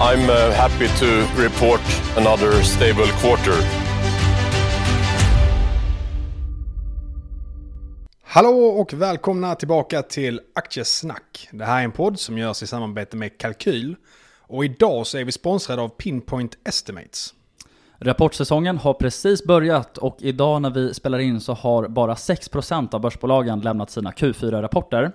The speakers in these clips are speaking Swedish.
I'm uh, happy to report another stable quarter. Hallå och välkomna tillbaka till Aktiesnack. Det här är en podd som görs i samarbete med Kalkyl. Och idag så är vi sponsrade av Pinpoint Estimates. Rapportsäsongen har precis börjat och idag när vi spelar in så har bara 6% av börsbolagen lämnat sina Q4-rapporter.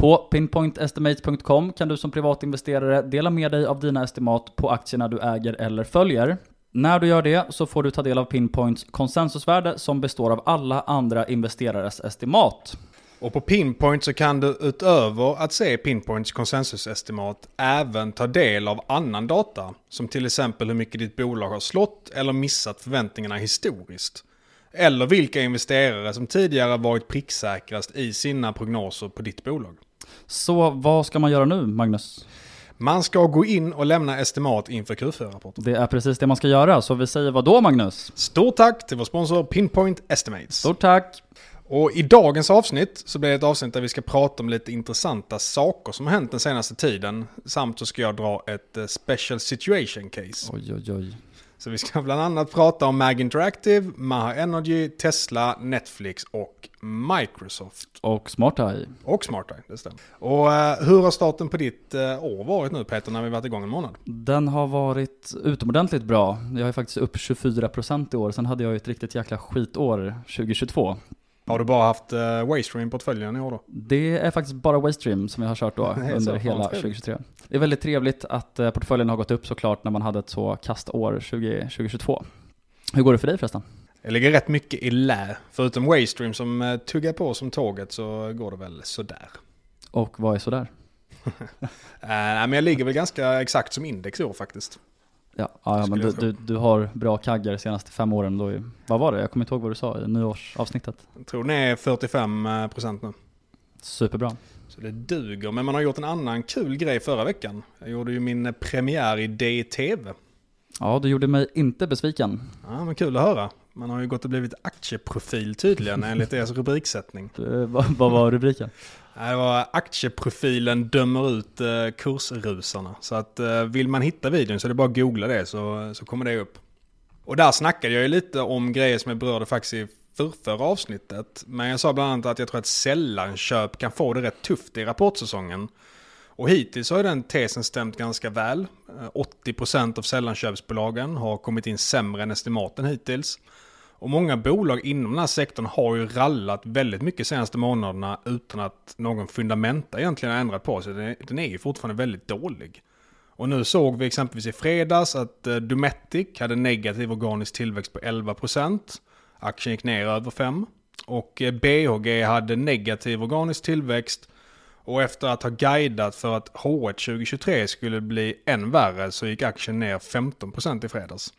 På pinpointestimates.com kan du som privatinvesterare dela med dig av dina estimat på aktierna du äger eller följer. När du gör det så får du ta del av Pinpoints konsensusvärde som består av alla andra investerares estimat. Och på Pinpoint så kan du utöver att se Pinpoints konsensusestimat även ta del av annan data. Som till exempel hur mycket ditt bolag har slått eller missat förväntningarna historiskt. Eller vilka investerare som tidigare varit pricksäkrast i sina prognoser på ditt bolag. Så vad ska man göra nu, Magnus? Man ska gå in och lämna estimat inför Q4-rapporten. Det är precis det man ska göra, så vi säger vad då, Magnus? Stort tack till vår sponsor Pinpoint Estimates. Stort tack! Och i dagens avsnitt så blir det ett avsnitt där vi ska prata om lite intressanta saker som har hänt den senaste tiden. Samt så ska jag dra ett eh, special situation case. Oj, oj, oj. Så vi ska bland annat prata om Mag Interactive, Maha Energy, Tesla, Netflix och Microsoft. Och SmartEye. Och SmartEye, det stämmer. Och eh, hur har starten på ditt eh, år varit nu Peter, när vi varit igång en månad? Den har varit utomordentligt bra. Jag är faktiskt upp 24% i år. Sen hade jag ett riktigt jäkla skitår 2022. Har du bara haft uh, Waystream portföljen i år då? Det är faktiskt bara Waystream som jag har kört då under hela fan, trevligt. 2023. Det är väldigt trevligt att eh, portföljen har gått upp såklart när man hade ett så kastår 20, 2022. Hur går det för dig förresten? Jag ligger rätt mycket i lä. Förutom Waystream som uh, tuggar på som tåget så går det väl sådär. Och vad är sådär? Uh, men jag ligger väl ganska exakt som index i år faktiskt. Ja, ja men du, du, du har bra kaggar de senaste fem åren. Då, vad var det? Jag kommer inte ihåg vad du sa i nyårsavsnittet. Jag tror den är 45% nu. Superbra. Så det duger. Men man har gjort en annan kul grej förra veckan. Jag gjorde ju min premiär i DTV. Ja, du gjorde mig inte besviken. Ja, men kul att höra. Man har ju gått och blivit aktieprofil tydligen enligt deras rubriksättning. Eh, vad var rubriken? Det var aktieprofilen dömer ut eh, kursrusarna. Så att eh, vill man hitta videon så är det bara att googla det så, så kommer det upp. Och där snackade jag ju lite om grejer som jag berörde faktiskt i förrförra avsnittet. Men jag sa bland annat att jag tror att sällanköp kan få det rätt tufft i rapportsäsongen. Och hittills har den tesen stämt ganska väl. Eh, 80% av sällanköpsbolagen har kommit in sämre än estimaten hittills. Och många bolag inom den här sektorn har ju rallat väldigt mycket de senaste månaderna utan att någon fundamenta egentligen har ändrat på sig. Den är, den är ju fortfarande väldigt dålig. Och nu såg vi exempelvis i fredags att eh, Dometic hade negativ organisk tillväxt på 11%. Aktien gick ner över 5. Och eh, BHG hade negativ organisk tillväxt. Och efter att ha guidat för att H1 2023 skulle bli än värre så gick aktien ner 15% i fredags.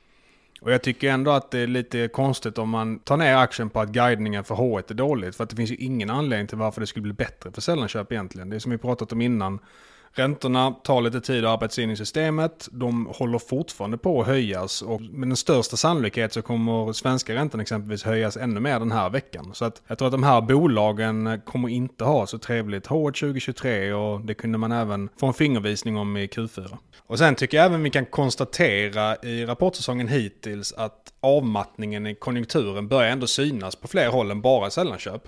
Och jag tycker ändå att det är lite konstigt om man tar ner aktien på att guidningen för H1 är dåligt. För att det finns ju ingen anledning till varför det skulle bli bättre för sällanköp egentligen. Det är som vi pratat om innan. Räntorna tar lite tid att arbeta sig in i systemet. De håller fortfarande på att höjas. Och med den största sannolikhet så kommer svenska räntan exempelvis höjas ännu mer den här veckan. Så att jag tror att de här bolagen kommer inte ha så trevligt H1 2023 och det kunde man även få en fingervisning om i Q4. Och sen tycker jag även vi kan konstatera i rapportsäsongen hittills att avmattningen i konjunkturen börjar ändå synas på fler håll än bara sällanköp.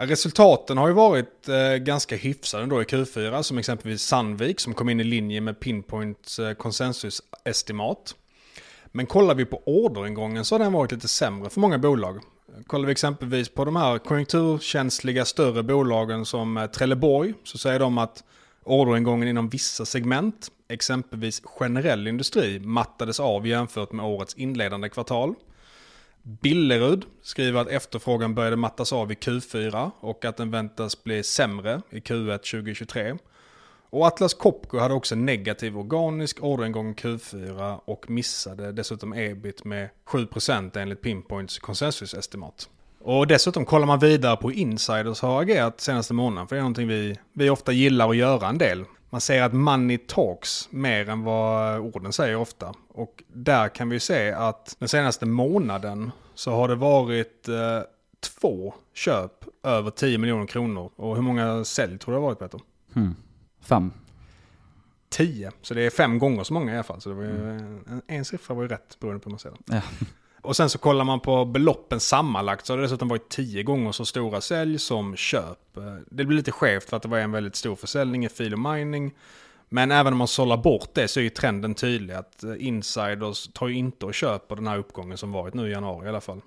Resultaten har ju varit eh, ganska hyfsade då i Q4, som exempelvis Sandvik som kom in i linje med Pinpoints eh, konsensusestimat. Men kollar vi på orderingången så har den varit lite sämre för många bolag. Kollar vi exempelvis på de här konjunkturkänsliga större bolagen som eh, Trelleborg så säger de att orderingången inom vissa segment, exempelvis generell industri, mattades av jämfört med årets inledande kvartal. Billerud skriver att efterfrågan började mattas av i Q4 och att den väntas bli sämre i Q1 2023. Och Atlas Copco hade också negativ organisk orderingång i Q4 och missade dessutom ebit med 7% enligt Pinpoints konsensusestimat. Och dessutom kollar man vidare på insiders har agerat senaste månaden, för det är någonting vi, vi ofta gillar att göra en del. Man säger att money talks mer än vad orden säger ofta. Och där kan vi se att den senaste månaden så har det varit eh, två köp över 10 miljoner kronor. Och hur många sälj tror du det har varit Peter? Hmm. Fem. 10. Så det är fem gånger så många i alla fall. Så det var ju, en, en siffra var ju rätt beroende på hur man ser den. Ja. Och sen så kollar man på beloppen sammanlagt så har det dessutom varit tio gånger så stora sälj som köp. Det blir lite skevt för att det var en väldigt stor försäljning i fil och mining. Men även om man sållar bort det så är ju trenden tydlig att eh, insiders tar ju inte och köper den här uppgången som varit nu i januari i alla fall.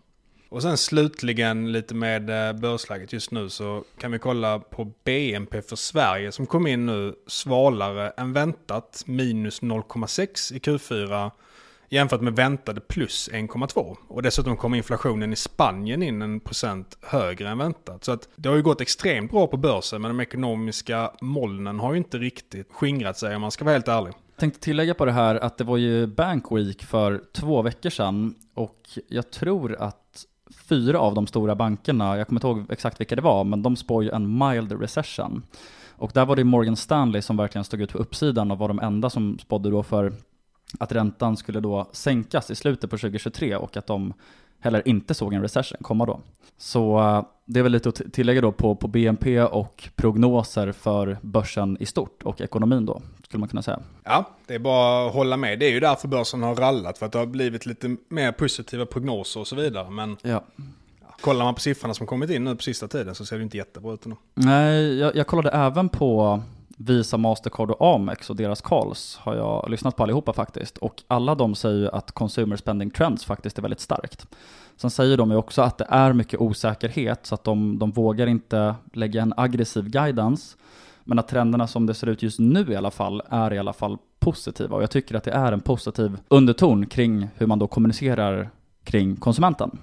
Och sen slutligen lite med eh, börsläget just nu så kan vi kolla på BNP för Sverige som kom in nu svalare än väntat, minus 0,6 i Q4 jämfört med väntade plus 1,2. Och dessutom kom inflationen i Spanien in en procent högre än väntat. Så att det har ju gått extremt bra på börsen men de ekonomiska molnen har ju inte riktigt skingrat sig om man ska vara helt ärlig. Jag tänkte tillägga på det här att det var ju Bank Week för två veckor sedan och jag tror att fyra av de stora bankerna, jag kommer inte ihåg exakt vilka det var, men de spår ju en mild recession. Och där var det Morgan Stanley som verkligen stod ut på uppsidan och var de enda som spådde då för att räntan skulle då sänkas i slutet på 2023 och att de heller inte såg en recession komma då. Så eh, det är väl lite att tillägga då på, på BNP och prognoser för börsen i stort och ekonomin då, skulle man kunna säga. Ja, det är bara att hålla med. Det är ju därför börsen har rallat, för att det har blivit lite mer positiva prognoser och så vidare. Men ja. kollar man på siffrorna som kommit in nu på sista tiden så ser det inte jättebra ut nu. Nej, jag, jag kollade även på Visa, Mastercard och Amex och deras calls har jag lyssnat på allihopa faktiskt. Och alla de säger ju att consumer spending trends faktiskt är väldigt starkt. Sen säger de ju också att det är mycket osäkerhet så att de, de vågar inte lägga en aggressiv guidance. Men att trenderna som det ser ut just nu i alla fall är i alla fall positiva och jag tycker att det är en positiv underton kring hur man då kommunicerar kring konsumenten.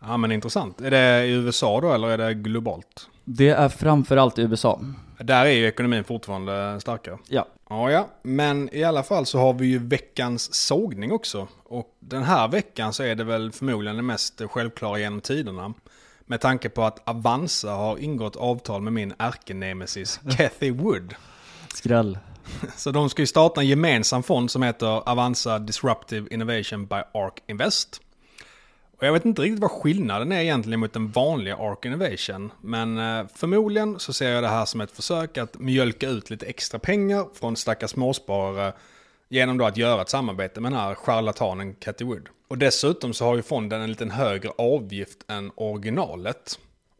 Ja men intressant. Är det i USA då eller är det globalt? Det är framförallt i USA. Där är ju ekonomin fortfarande starkare. Ja. Ja, ja. Men i alla fall så har vi ju veckans sågning också. Och den här veckan så är det väl förmodligen det mest självklara genom tiderna. Med tanke på att Avanza har ingått avtal med min ärkenemesis Cathy Wood. Skräll. Så de ska ju starta en gemensam fond som heter Avanza Disruptive Innovation by ARK Invest. Och jag vet inte riktigt vad skillnaden är egentligen mot den vanliga Ark Innovation. Men eh, förmodligen så ser jag det här som ett försök att mjölka ut lite extra pengar från stackars småsparare genom då att göra ett samarbete med den här charlatanen Cathy Wood. Och dessutom så har ju fonden en liten högre avgift än originalet.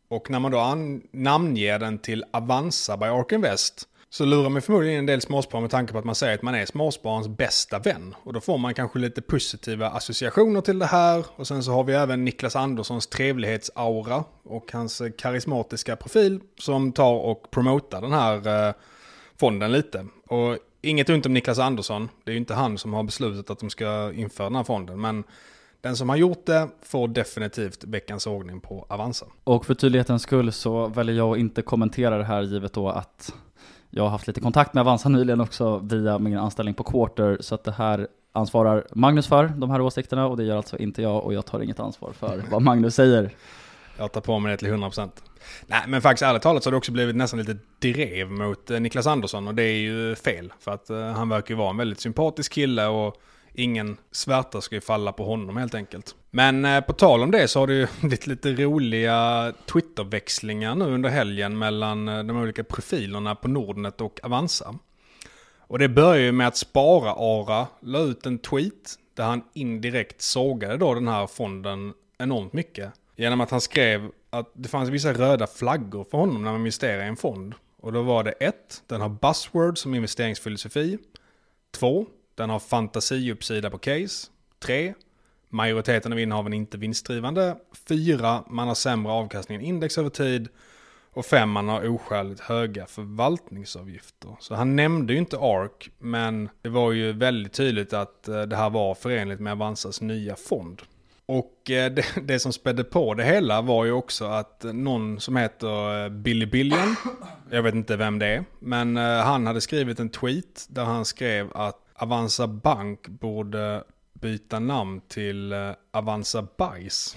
Och när man då namnger den till Avanza by Ark Invest så lurar man förmodligen en del småsparare med tanke på att man säger att man är småspararens bästa vän. Och då får man kanske lite positiva associationer till det här. Och sen så har vi även Niklas Anderssons trevlighetsaura och hans eh, karismatiska profil som tar och promotar den här eh, fonden lite. Och inget ont om Niklas Andersson, det är ju inte han som har beslutat att de ska införa den här fonden. Men den som har gjort det får definitivt veckans ordning på Avanza. Och för tydlighetens skull så väljer jag att inte kommentera det här givet då att jag har haft lite kontakt med Avanza nyligen också via min anställning på Quarter, så att det här ansvarar Magnus för, de här åsikterna, och det gör alltså inte jag, och jag tar inget ansvar för vad Magnus säger. Jag tar på mig det till 100%. Nej, men faktiskt ärligt talat så har det också blivit nästan lite drev mot eh, Niklas Andersson, och det är ju fel, för att uh, han verkar ju vara en väldigt sympatisk kille, och ingen svärta ska ju falla på honom helt enkelt. Men eh, på tal om det så har det ju blivit lite roliga Twitterväxlingar nu under helgen mellan eh, de olika profilerna på Nordnet och Avanza. Och det börjar ju med att Spara-Ara la ut en tweet där han indirekt sågade då den här fonden enormt mycket. Genom att han skrev att det fanns vissa röda flaggor för honom när man investerar i en fond. Och då var det ett, den har buzzword som investeringsfilosofi. Två, den har fantasiuppsida på case. 3. majoriteten av innehaven är inte vinstdrivande. 4. man har sämre avkastning än index över tid. Och 5. man har oskäligt höga förvaltningsavgifter. Så han nämnde ju inte ARK, men det var ju väldigt tydligt att eh, det här var förenligt med Avanzas nya fond. Och eh, det, det som spädde på det hela var ju också att någon som heter eh, Billy Billion, jag vet inte vem det är, men han hade skrivit en tweet där han skrev att Avanza Bank borde byta namn till eh, Avanza Bajs.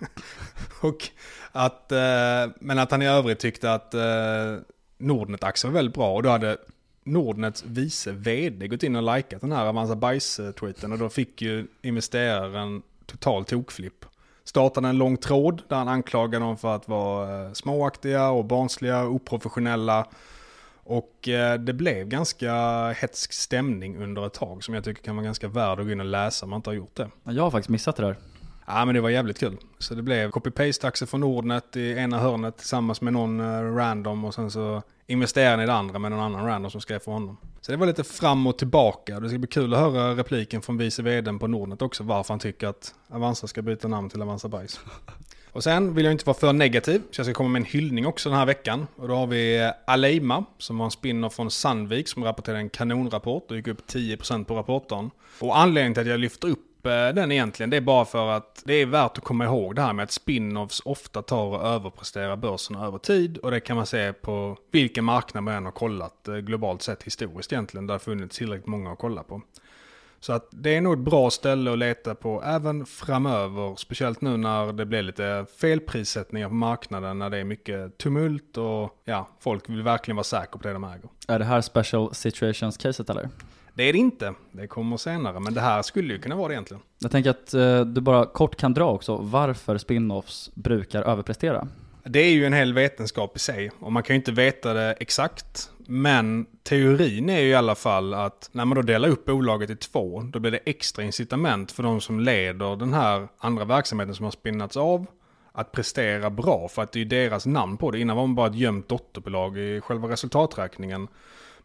och att, eh, men att han i övrigt tyckte att eh, Nordnet-aktien var väldigt bra. Och då hade Nordnets vice vd gått in och likat den här Avanza Bajs-tweeten. Och då fick ju investeraren total tokflipp. Startade en lång tråd där han anklagade dem för att vara eh, småaktiga och barnsliga och oprofessionella. Och eh, det blev ganska hetsk stämning under ett tag som jag tycker kan vara ganska värd att gå in och läsa om man inte har gjort det. Jag har faktiskt missat det där. Ja men det var jävligt kul. Så det blev copy-paste-aktier från Nordnet i ena hörnet tillsammans med någon uh, random och sen så investerade i det andra med någon annan random som skrev för honom. Så det var lite fram och tillbaka. Det ska bli kul att höra repliken från vice vdn på Nordnet också varför han tycker att Avanza ska byta namn till Avanza Bajs. Och sen vill jag inte vara för negativ, så jag ska komma med en hyllning också den här veckan. Och då har vi eh, Aleima, som var en spinner från Sandvik, som rapporterade en kanonrapport och gick upp 10% på rapporten. Och anledningen till att jag lyfter upp eh, den egentligen. Det är bara för att det är värt att komma ihåg det här med att spin-offs ofta tar och överpresterar börsen över tid. Och det kan man se på vilken marknad man än har kollat eh, globalt sett historiskt egentligen. Det har funnits tillräckligt många att kolla på. Så att det är nog ett bra ställe att leta på även framöver. Speciellt nu när det blir lite felprissättningar på marknaden. När det är mycket tumult och ja, folk vill verkligen vara säkra på det de äger. Är det här special situations-caset eller? Det är det inte. Det kommer senare, men det här skulle ju kunna vara det egentligen. Jag tänker att eh, du bara kort kan dra också varför spin-offs brukar överprestera. Det är ju en hel vetenskap i sig och man kan ju inte veta det exakt. Men teorin är ju i alla fall att när man då delar upp bolaget i två, då blir det extra incitament för de som leder den här andra verksamheten som har spinnats av att prestera bra för att det är ju deras namn på det. Innan var man bara ett gömt dotterbolag i själva resultaträkningen.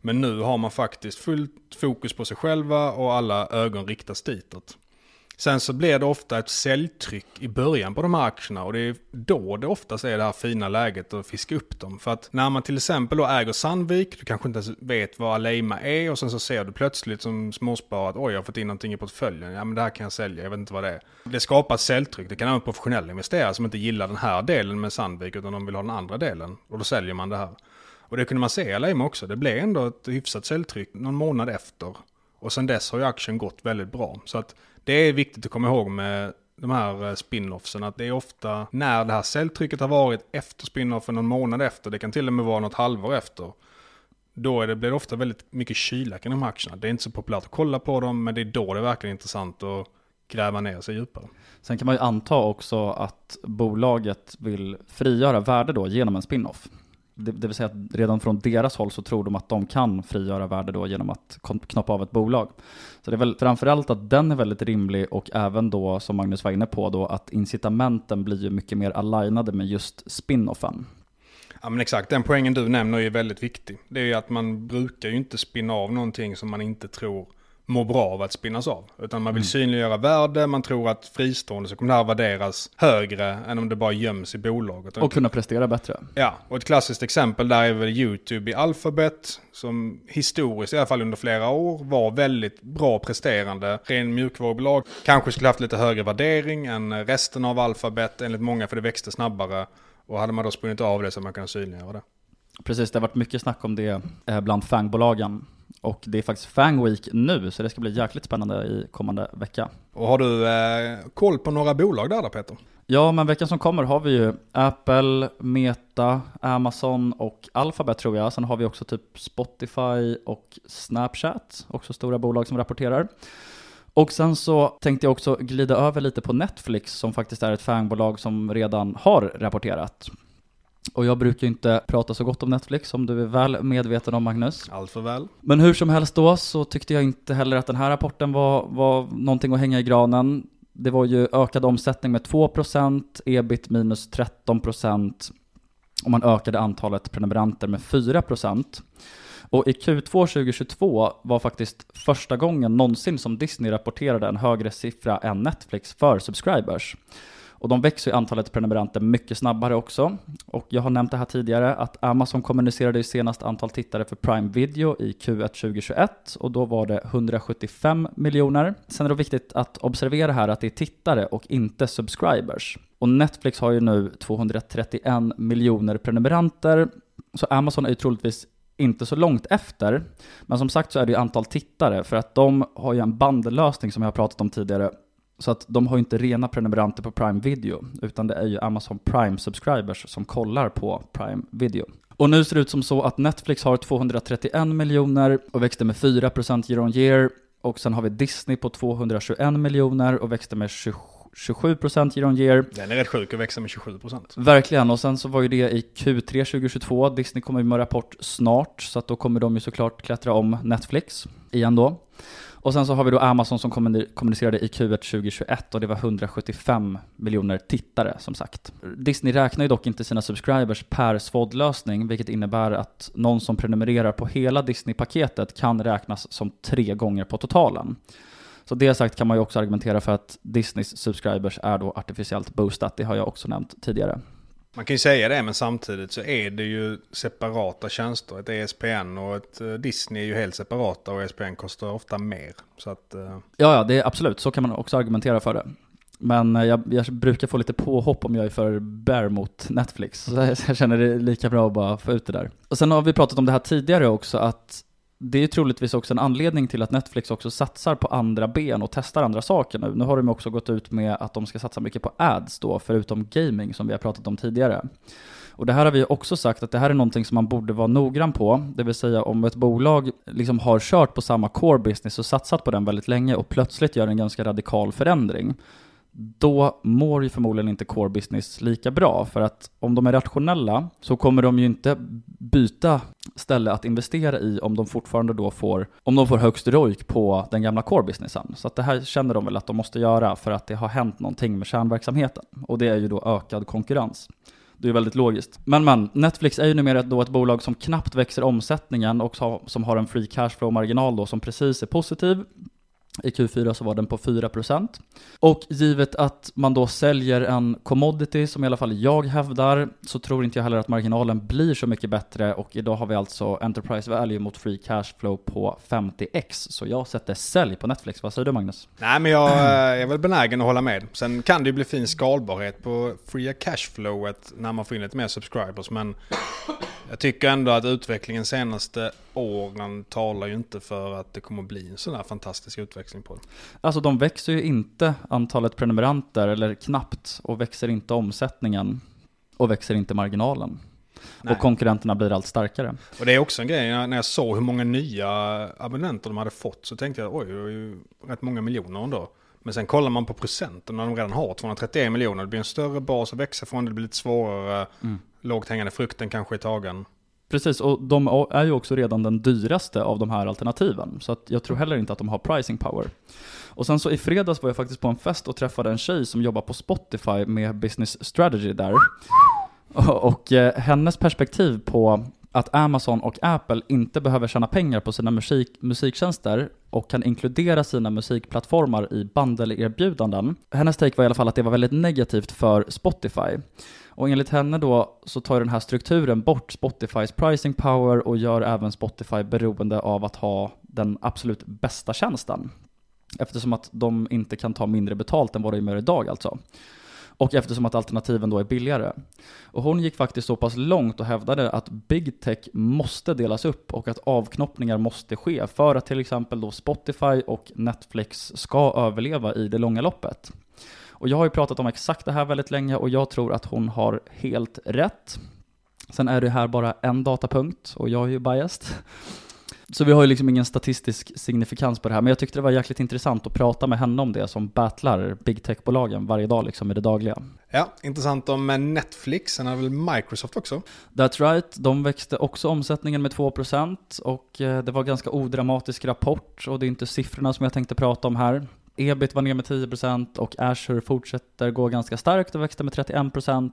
Men nu har man faktiskt fullt fokus på sig själva och alla ögon riktas ditåt. Sen så blir det ofta ett säljtryck i början på de här aktierna och det är då det oftast är det här fina läget att fiska upp dem. För att när man till exempel då äger Sandvik, du kanske inte ens vet vad Aleima är och sen så ser du plötsligt som småsparare att oj jag har fått in någonting i portföljen, ja men det här kan jag sälja, jag vet inte vad det är. Det skapar ett säljtryck, det kan även professionella investerare som inte gillar den här delen med Sandvik utan de vill ha den andra delen och då säljer man det här. Och det kunde man se i Aleima också. Det blev ändå ett hyfsat säljtryck någon månad efter. Och sen dess har ju aktien gått väldigt bra. Så att det är viktigt att komma ihåg med de här eh, spinoffsen att det är ofta när det här säljtrycket har varit efter spinoffen någon månad efter. Det kan till och med vara något halvår efter. Då är det, blir det ofta väldigt mycket kyla kring de här aktierna. Det är inte så populärt att kolla på dem men det är då det är verkligen intressant att gräva ner sig djupare. Sen kan man ju anta också att bolaget vill frigöra värde då genom en spinoff det, det vill säga att redan från deras håll så tror de att de kan frigöra värde då genom att knoppa av ett bolag. Så det är väl framförallt att den är väldigt rimlig och även då som Magnus var inne på då att incitamenten blir ju mycket mer alignade med just spinoffen. Ja men exakt, den poängen du nämner är väldigt viktig. Det är ju att man brukar ju inte spinna av någonting som man inte tror mår bra av att spinnas av. Utan man vill mm. synliggöra värde, man tror att fristående så kommer det här värderas högre än om det bara göms i bolaget. Och kunna prestera bättre. Ja, och ett klassiskt exempel där är väl YouTube i Alphabet. Som historiskt, i alla fall under flera år, var väldigt bra presterande. Ren mjukvarubolag. Kanske skulle haft lite högre värdering än resten av Alphabet enligt många för det växte snabbare. Och hade man då spunnit av det så man kan synliggöra det. Precis, det har varit mycket snack om det eh, bland fangbolagen och det är faktiskt Fang Week nu, så det ska bli jäkligt spännande i kommande vecka. Och har du eh, koll på några bolag där då Peter? Ja, men veckan som kommer har vi ju Apple, Meta, Amazon och Alphabet tror jag. Sen har vi också typ Spotify och Snapchat, också stora bolag som rapporterar. Och sen så tänkte jag också glida över lite på Netflix som faktiskt är ett fangbolag som redan har rapporterat. Och jag brukar ju inte prata så gott om Netflix som du är väl medveten om Magnus. Allt för väl. Men hur som helst då så tyckte jag inte heller att den här rapporten var, var någonting att hänga i granen. Det var ju ökad omsättning med 2%, ebit minus 13% och man ökade antalet prenumeranter med 4%. Och i Q2 2022 var faktiskt första gången någonsin som Disney rapporterade en högre siffra än Netflix för subscribers. Och de växer ju antalet prenumeranter mycket snabbare också. Och jag har nämnt det här tidigare att Amazon kommunicerade ju senast antal tittare för Prime Video i Q1 2021 och då var det 175 miljoner. Sen är det viktigt att observera här att det är tittare och inte subscribers. Och Netflix har ju nu 231 miljoner prenumeranter, så Amazon är ju troligtvis inte så långt efter. Men som sagt så är det ju antal tittare, för att de har ju en bandlösning som jag har pratat om tidigare. Så att de har ju inte rena prenumeranter på Prime Video, utan det är ju Amazon Prime Subscribers som kollar på Prime Video. Och nu ser det ut som så att Netflix har 231 miljoner och växte med 4% year on year. Och sen har vi Disney på 221 miljoner och växte med 27 27% year on year. Den är rätt sjuk att växa med 27%. Verkligen, och sen så var ju det i Q3 2022. Disney kommer ju med rapport snart, så att då kommer de ju såklart klättra om Netflix igen då. Och sen så har vi då Amazon som kommunicerade i Q1 2021 och det var 175 miljoner tittare som sagt. Disney räknar ju dock inte sina subscribers per SVOD-lösning, vilket innebär att någon som prenumererar på hela Disney-paketet kan räknas som tre gånger på totalen. Så det sagt kan man ju också argumentera för att Disneys subscribers är då artificiellt boostat, det har jag också nämnt tidigare. Man kan ju säga det, men samtidigt så är det ju separata tjänster. Ett ESPN och ett eh, Disney är ju helt separata och ESPN kostar ofta mer. Så att, uh... Ja, ja, det är absolut. Så kan man också argumentera för det. Men eh, jag, jag, brukar få lite påhopp om jag är för bär mot Netflix. Så jag känner det lika bra att bara få ut det där. Och sen har vi pratat om det här tidigare också, att det är troligtvis också en anledning till att Netflix också satsar på andra ben och testar andra saker nu. Nu har de också gått ut med att de ska satsa mycket på ads då, förutom gaming som vi har pratat om tidigare. Och det här har vi också sagt att det här är någonting som man borde vara noggrann på. Det vill säga om ett bolag liksom har kört på samma core business och satsat på den väldigt länge och plötsligt gör en ganska radikal förändring då mår ju förmodligen inte core business lika bra. För att om de är rationella så kommer de ju inte byta ställe att investera i om de fortfarande då får, om de får högst ROIK på den gamla core businessen. Så att det här känner de väl att de måste göra för att det har hänt någonting med kärnverksamheten. Och det är ju då ökad konkurrens. Det är väldigt logiskt. Men men, Netflix är ju numera då ett bolag som knappt växer omsättningen och som har en free cash flow-marginal då som precis är positiv. I Q4 så var den på 4%. Och givet att man då säljer en commodity, som i alla fall jag hävdar, så tror inte jag heller att marginalen blir så mycket bättre. Och idag har vi alltså Enterprise Value mot Free Cash Flow på 50x. Så jag sätter sälj på Netflix. Vad säger du Magnus? Nej men eh, jag, är väl benägen att hålla med. Sen kan det ju bli fin skalbarhet på Free Cash Flowet när man får in lite mer subscribers. Men jag tycker ändå att utvecklingen senaste åren talar ju inte för att det kommer bli en sån här fantastisk utveckling på det. Alltså de växer ju inte antalet prenumeranter, eller knappt, och växer inte omsättningen, och växer inte marginalen. Nej. Och konkurrenterna blir allt starkare. Och det är också en grej, när jag såg hur många nya abonnenter de hade fått så tänkte jag oj, det är ju rätt många miljoner ändå. Men sen kollar man på procenten när de redan har 231 miljoner. Det blir en större bas att växa från, det blir lite svårare. Mm. Lågt hängande frukten kanske är tagen. Precis, och de är ju också redan den dyraste av de här alternativen. Så att jag tror heller inte att de har pricing power. Och sen så i fredags var jag faktiskt på en fest och träffade en tjej som jobbar på Spotify med business strategy där. Och eh, hennes perspektiv på att Amazon och Apple inte behöver tjäna pengar på sina musik, musiktjänster och kan inkludera sina musikplattformar i bundle-erbjudanden. Hennes take var i alla fall att det var väldigt negativt för Spotify. Och enligt henne då så tar den här strukturen bort Spotifys pricing power och gör även Spotify beroende av att ha den absolut bästa tjänsten. Eftersom att de inte kan ta mindre betalt än vad de gör idag alltså. Och eftersom att alternativen då är billigare. Och hon gick faktiskt så pass långt och hävdade att big tech måste delas upp och att avknoppningar måste ske för att till exempel då Spotify och Netflix ska överleva i det långa loppet. Och jag har ju pratat om exakt det här väldigt länge och jag tror att hon har helt rätt. Sen är det här bara en datapunkt och jag är ju biased. Så vi har ju liksom ingen statistisk signifikans på det här, men jag tyckte det var jäkligt intressant att prata med henne om det som battlar big tech-bolagen varje dag liksom i det dagliga. Ja, intressant om Netflix, sen har väl Microsoft också? That's right, de växte också omsättningen med 2% och eh, det var ganska odramatisk rapport och det är inte siffrorna som jag tänkte prata om här. Ebit var ner med 10% och Azure fortsätter gå ganska starkt och växte med 31%.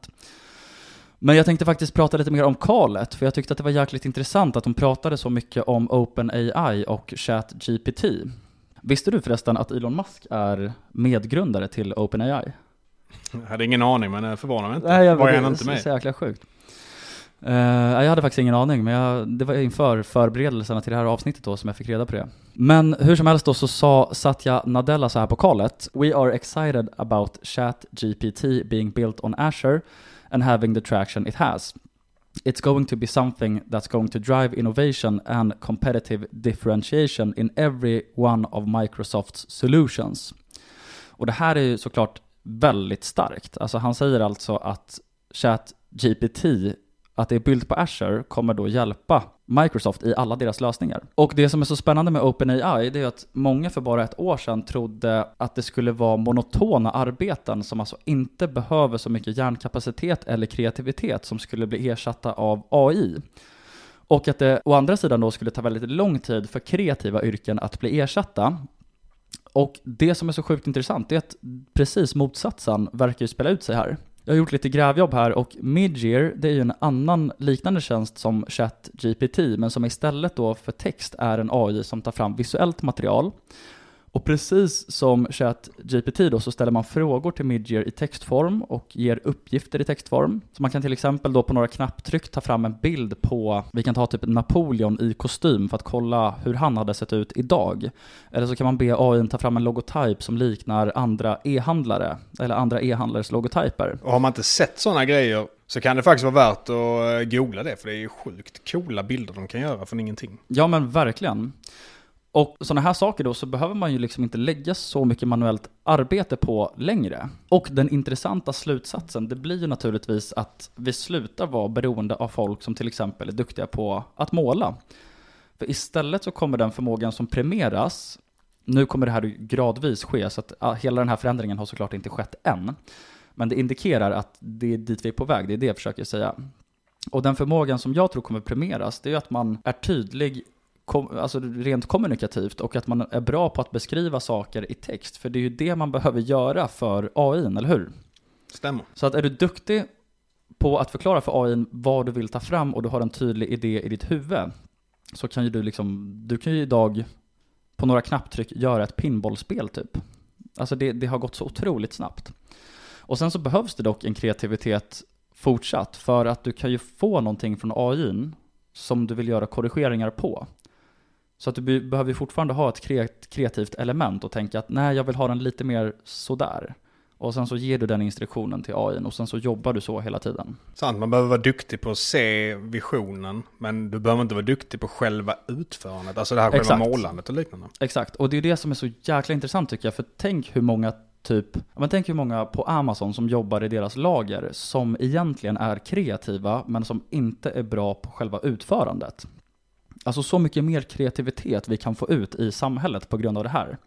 Men jag tänkte faktiskt prata lite mer om kalet, för jag tyckte att det var jäkligt intressant att de pratade så mycket om OpenAI och ChatGPT. Visste du förresten att Elon Musk är medgrundare till OpenAI? Jag hade ingen aning men det förvånar mig inte. Nej, jag, var det han är inte med? så jäkla sjukt. Uh, jag hade faktiskt ingen aning, men jag, det var inför förberedelserna till det här avsnittet då som jag fick reda på det. Men hur som helst då så sa Satya Nadella så här på kallet We are excited about chat-GPT being built on Azure and having the traction it has. It's going to be something that's going to drive innovation and competitive differentiation in every one of Microsofts solutions. Och det här är ju såklart väldigt starkt. Alltså han säger alltså att ChatGPT, att det är byggt på Azure, kommer då hjälpa Microsoft i alla deras lösningar. Och det som är så spännande med OpenAI, det är att många för bara ett år sedan trodde att det skulle vara monotona arbeten som alltså inte behöver så mycket hjärnkapacitet eller kreativitet som skulle bli ersatta av AI. Och att det å andra sidan då skulle ta väldigt lång tid för kreativa yrken att bli ersatta. Och det som är så sjukt intressant är att precis motsatsen verkar ju spela ut sig här. Jag har gjort lite grävjobb här och Midyear, det är ju en annan liknande tjänst som ChatGPT, men som istället då för text är en AI som tar fram visuellt material. Och precis som ChatGPT då så ställer man frågor till Midyear i textform och ger uppgifter i textform. Så man kan till exempel då på några knapptryck ta fram en bild på, vi kan ta typ Napoleon i kostym för att kolla hur han hade sett ut idag. Eller så kan man be AI ta fram en logotyp som liknar andra e-handlare, eller andra e-handlares logotyper. Och har man inte sett sådana grejer så kan det faktiskt vara värt att googla det, för det är ju sjukt coola bilder de kan göra från ingenting. Ja men verkligen. Och sådana här saker då så behöver man ju liksom inte lägga så mycket manuellt arbete på längre. Och den intressanta slutsatsen, det blir ju naturligtvis att vi slutar vara beroende av folk som till exempel är duktiga på att måla. För istället så kommer den förmågan som premieras, nu kommer det här gradvis ske, så att hela den här förändringen har såklart inte skett än. Men det indikerar att det är dit vi är på väg, det är det jag försöker säga. Och den förmågan som jag tror kommer premieras, det är att man är tydlig kom, alltså rent kommunikativt och att man är bra på att beskriva saker i text. För det är ju det man behöver göra för AI, eller hur? Stämmer. Så att är du duktig på att förklara för AI vad du vill ta fram och du har en tydlig idé i ditt huvud så kan ju du liksom, du kan ju idag på några knapptryck göra ett pinbollspel typ. Alltså det, det har gått så otroligt snabbt. Och sen så behövs det dock en kreativitet fortsatt för att du kan ju få någonting från AI som du vill göra korrigeringar på. Så att du behöver fortfarande ha ett kreativt element och tänka att nej, jag vill ha den lite mer sådär. Och sen så ger du den instruktionen till AI och sen så jobbar du så hela tiden. Sant, man behöver vara duktig på att se visionen, men du behöver inte vara duktig på själva utförandet, alltså det här själva målandet och liknande. Exakt, och det är det som är så jäkla intressant tycker jag, för tänk hur många typ, men tänk hur många på Amazon som jobbar i deras lager som egentligen är kreativa, men som inte är bra på själva utförandet. Alltså så mycket mer kreativitet vi kan få ut i samhället på grund av det här.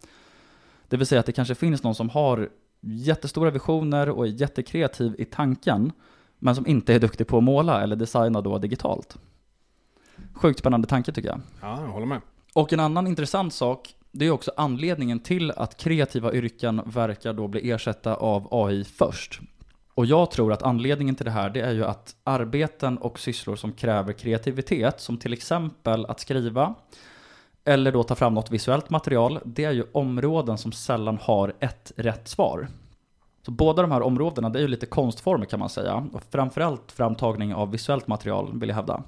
Det vill säga att det kanske finns någon som har jättestora visioner och är jättekreativ i tanken, men som inte är duktig på att måla eller designa då digitalt. Sjukt spännande tanke tycker jag. Ja, jag håller med. Och en annan intressant sak, det är också anledningen till att kreativa yrken verkar då bli ersatta av AI först. Och jag tror att anledningen till det här, det är ju att arbeten och sysslor som kräver kreativitet, som till exempel att skriva, eller då ta fram något visuellt material, det är ju områden som sällan har ett rätt svar. Så båda de här områdena, det är ju lite konstformer kan man säga, och framförallt framtagning av visuellt material vill jag hävda.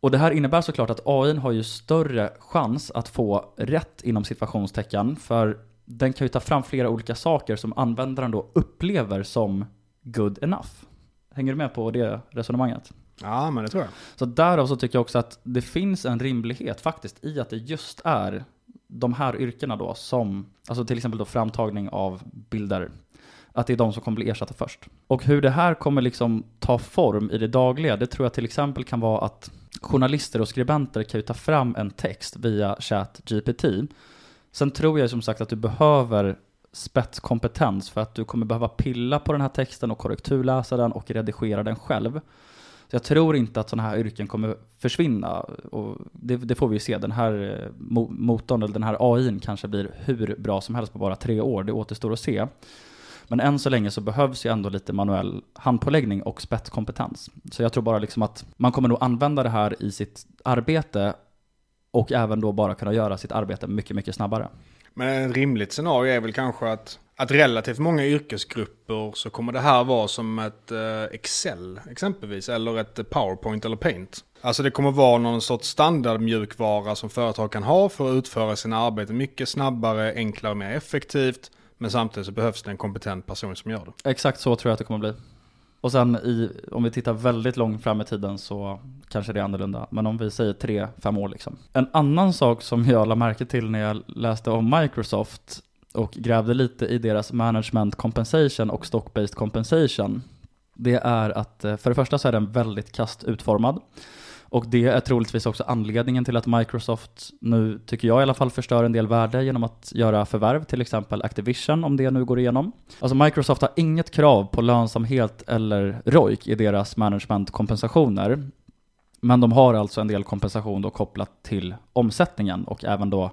Och det här innebär såklart att AI har ju större chans att få rätt inom situationstecken, för den kan ju ta fram flera olika saker som användaren då upplever som good enough. Hänger du med på det resonemanget? Ja, men det tror jag. Så därav så tycker jag också att det finns en rimlighet faktiskt i att det just är de här yrkena då som, alltså till exempel då framtagning av bilder, att det är de som kommer bli ersatta först. Och hur det här kommer liksom ta form i det dagliga, det tror jag till exempel kan vara att journalister och skribenter kan ju ta fram en text via ChatGPT Sen tror jag som sagt att du behöver spetskompetens för att du kommer behöva pilla på den här texten och korrekturläsa den och redigera den själv. Så jag tror inte att sådana här yrken kommer försvinna. Och det, det får vi ju se. Den här eh, motorn, eller den här AI kanske blir hur bra som helst på bara tre år. Det återstår att se. Men än så länge så behövs ju ändå lite manuell handpåläggning och spetskompetens. Så jag tror bara liksom att man kommer nog använda det här i sitt arbete och även då bara kunna göra sitt arbete mycket, mycket snabbare. Men ett rimligt scenario är väl kanske att, att relativt många yrkesgrupper så kommer det här vara som ett eh, Excel exempelvis, eller ett PowerPoint eller Paint. Alltså det kommer vara någon sorts standardmjukvara som företag kan ha för att utföra sina arbeten mycket snabbare, enklare och mer effektivt. Men samtidigt så behövs det en kompetent person som gör det. Exakt så tror jag att det kommer bli. Och sen i, om vi tittar väldigt långt fram i tiden så kanske det är annorlunda. Men om vi säger tre, fem år liksom. En annan sak som jag la märke till när jag läste om Microsoft och grävde lite i deras management compensation och stock-based compensation. Det är att eh, för det första så är den väldigt kast utformad. Och det är troligtvis också anledningen till att Microsoft nu, tycker jag i alla fall, förstör en del värde genom att göra förvärv, till exempel Activision, om det nu går igenom. Alltså Microsoft har inget krav på lönsamhet eller ROIC i deras managementkompensationer. Men de har alltså en del kompensation då kopplat till omsättningen och även då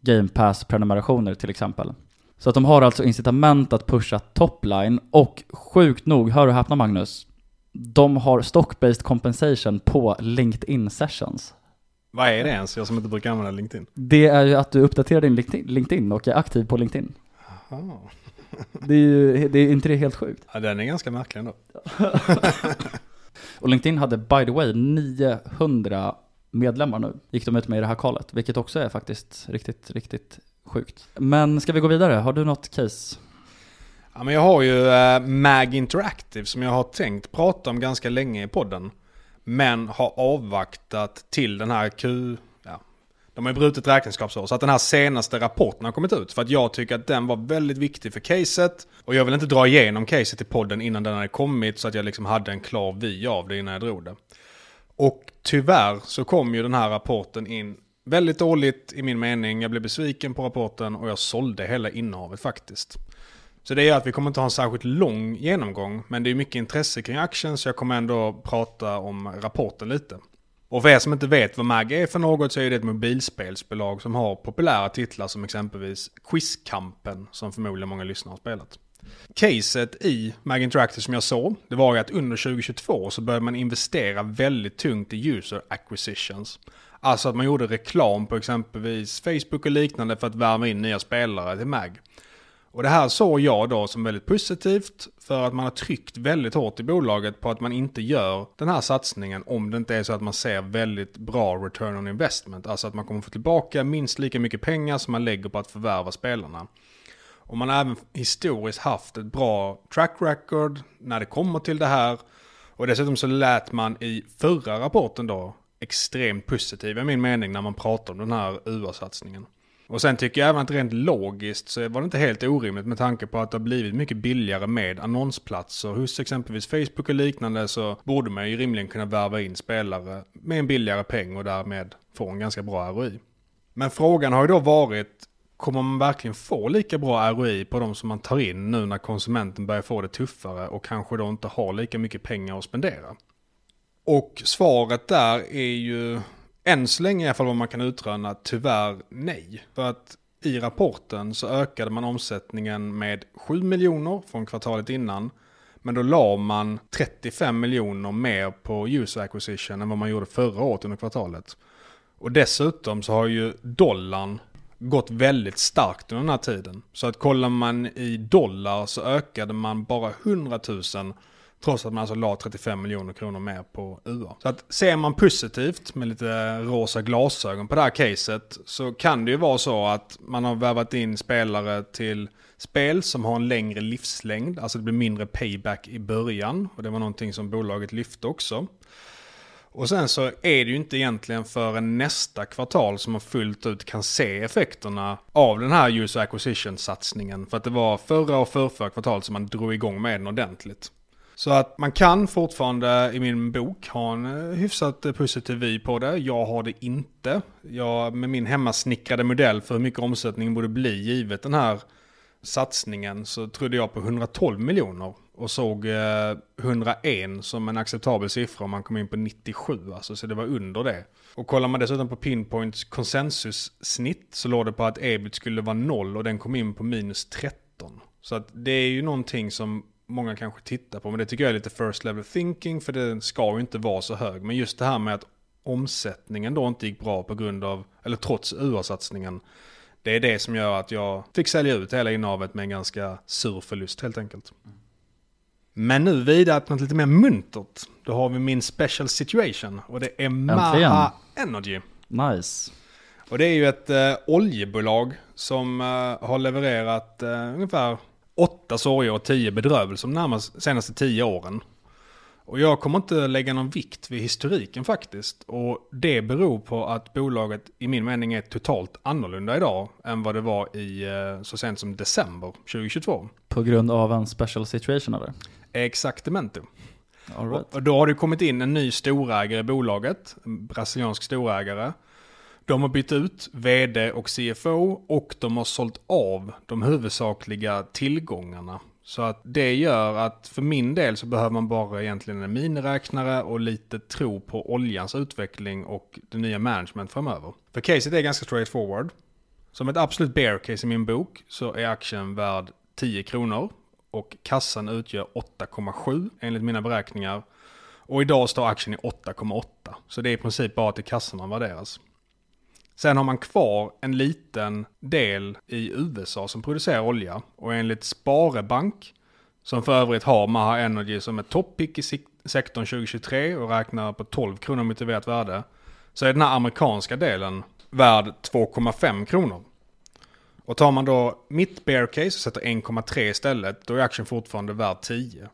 Game Pass-prenumerationer till exempel. Så att de har alltså incitament att pusha topline och sjukt nog, hör och häpna Magnus, de har stock-based compensation på LinkedIn sessions. Vad är det ens? Jag som inte brukar använda LinkedIn. Det är ju att du uppdaterar din LinkedIn och är aktiv på LinkedIn. Det är ju, det är inte det helt sjukt? Ja, den är ganska märklig ändå. och LinkedIn hade by the way 900 medlemmar nu, gick de ut med i det här kallet, vilket också är faktiskt riktigt, riktigt sjukt. Men ska vi gå vidare? Har du något case? Ja, men jag har ju eh, Mag Interactive som jag har tänkt prata om ganska länge i podden. Men har avvaktat till den här Q... Ja, de har ju brutit räkenskapsår så att den här senaste rapporten har kommit ut. För att jag tycker att den var väldigt viktig för caset. Och jag vill inte dra igenom caset i podden innan den hade kommit så att jag liksom hade en klar vy av det innan jag drog det. Och tyvärr så kom ju den här rapporten in väldigt dåligt i min mening. Jag blev besviken på rapporten och jag sålde hela innehavet faktiskt. Så det gör att vi kommer inte ha en särskilt lång genomgång, men det är mycket intresse kring aktien så jag kommer ändå prata om rapporten lite. Och för er som inte vet vad MAG är för något så är det ett mobilspelsbolag som har populära titlar som exempelvis Quizkampen som förmodligen många lyssnare har spelat. Caset i MAG Interactive som jag såg, det var ju att under 2022 så började man investera väldigt tungt i user acquisitions. Alltså att man gjorde reklam på exempelvis Facebook och liknande för att värva in nya spelare till MAG. Och det här såg jag då som väldigt positivt för att man har tryckt väldigt hårt i bolaget på att man inte gör den här satsningen om det inte är så att man ser väldigt bra return on investment. Alltså att man kommer få tillbaka minst lika mycket pengar som man lägger på att förvärva spelarna. Och man har även historiskt haft ett bra track record när det kommer till det här. Och dessutom så lät man i förra rapporten då extremt positiv i min mening när man pratar om den här UA-satsningen. Och sen tycker jag även att rent logiskt så var det inte helt orimligt med tanke på att det har blivit mycket billigare med annonsplatser. Hos exempelvis Facebook och liknande så borde man ju rimligen kunna värva in spelare med en billigare peng och därmed få en ganska bra ROI. Men frågan har ju då varit, kommer man verkligen få lika bra ROI på de som man tar in nu när konsumenten börjar få det tuffare och kanske då inte har lika mycket pengar att spendera? Och svaret där är ju än så länge i alla fall vad man kan utröna, tyvärr nej. För att i rapporten så ökade man omsättningen med 7 miljoner från kvartalet innan. Men då la man 35 miljoner mer på user acquisition än vad man gjorde förra året under kvartalet. Och dessutom så har ju dollarn gått väldigt starkt under den här tiden. Så att kollar man i dollar så ökade man bara 100 000 Trots att man alltså la 35 miljoner kronor mer på UA. Så att ser man positivt med lite rosa glasögon på det här caset så kan det ju vara så att man har värvat in spelare till spel som har en längre livslängd. Alltså det blir mindre payback i början. Och det var någonting som bolaget lyfte också. Och sen så är det ju inte egentligen förrän nästa kvartal som man fullt ut kan se effekterna av den här user acquisition satsningen. För att det var förra och förrförra kvartalet som man drog igång med den ordentligt. Så att man kan fortfarande i min bok ha en eh, hyfsat eh, positiv vy på det. Jag har det inte. Jag, med min hemmasnickrade modell för hur mycket omsättning borde bli givet den här satsningen så trodde jag på 112 miljoner och såg eh, 101 som en acceptabel siffra om man kom in på 97, alltså, så det var under det. Och kollar man dessutom på Pinpoints konsensussnitt så låg det på att ebit skulle vara 0 och den kom in på minus 13. Så att det är ju någonting som många kanske tittar på, men det tycker jag är lite first level thinking, för det ska ju inte vara så hög. Men just det här med att omsättningen då inte gick bra på grund av, eller trots UA-satsningen, det är det som gör att jag fick sälja ut hela innehavet med en ganska sur förlust helt enkelt. Men nu vidare till något lite mer muntert. Då har vi min special situation och det är Maha Energy. Nice. Och det är ju ett eh, oljebolag som eh, har levererat eh, ungefär åtta sorger och tio bedrövelser de närmast senaste tio åren. Och jag kommer inte lägga någon vikt vid historiken faktiskt. Och det beror på att bolaget i min mening är totalt annorlunda idag än vad det var i eh, så sent som december 2022. På grund av en special situation eller? Exaktamente. All right. Och då har det kommit in en ny storägare i bolaget, en brasiliansk storägare. De har bytt ut vd och CFO och de har sålt av de huvudsakliga tillgångarna. Så att det gör att för min del så behöver man bara egentligen en miniräknare och lite tro på oljans utveckling och det nya management framöver. För caset är ganska straightforward. Som ett absolut bear case i min bok så är aktien värd 10 kronor och kassan utgör 8,7 enligt mina beräkningar. Och idag står aktien i 8,8. Så det är i princip bara till kassan man värderas. Sen har man kvar en liten del i USA som producerar olja. Och enligt Sparebank, som för övrigt har Maha Energy som ett toppick i sektorn 2023 och räknar på 12 kronor motiverat värde. Så är den här amerikanska delen värd 2,5 kronor. Och tar man då mitt bear case och sätter 1,3 istället, då är aktien fortfarande värd 10.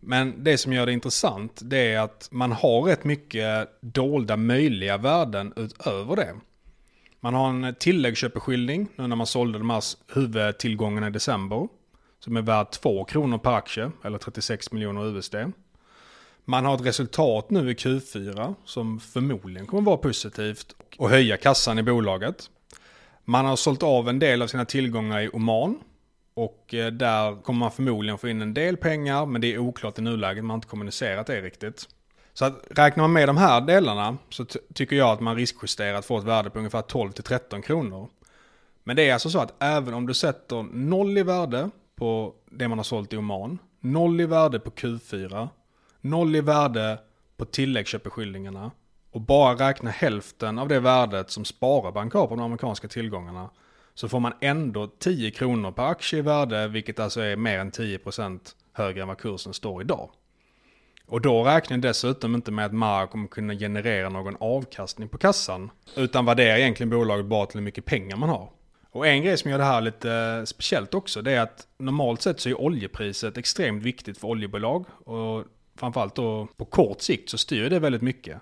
Men det som gör det intressant, det är att man har rätt mycket dolda möjliga värden utöver det. Man har en tilläggsköpeskilling nu när man sålde de här huvudtillgångarna i december. Som är värd 2 kronor per aktie, eller 36 miljoner USD. Man har ett resultat nu i Q4 som förmodligen kommer vara positivt och höja kassan i bolaget. Man har sålt av en del av sina tillgångar i Oman. Och eh, där kommer man förmodligen få in en del pengar, men det är oklart i nuläget, man har inte kommunicerat det riktigt. Så att räknar man med de här delarna så tycker jag att man riskjusterat får ett värde på ungefär 12-13 kronor. Men det är alltså så att även om du sätter noll i värde på det man har sålt i Oman, noll i värde på Q4, noll i värde på tilläggsköpeskillingarna och bara räkna hälften av det värdet som Sparabank har på de amerikanska tillgångarna så får man ändå 10 kronor per aktie i värde, vilket alltså är mer än 10% högre än vad kursen står idag. Och då räknar jag dessutom inte med att Mara kommer kunna generera någon avkastning på kassan. Utan värderar egentligen bolaget bara till hur mycket pengar man har. Och en grej som gör det här lite eh, speciellt också, det är att normalt sett så är oljepriset extremt viktigt för oljebolag. Och framförallt då på kort sikt så styr det väldigt mycket.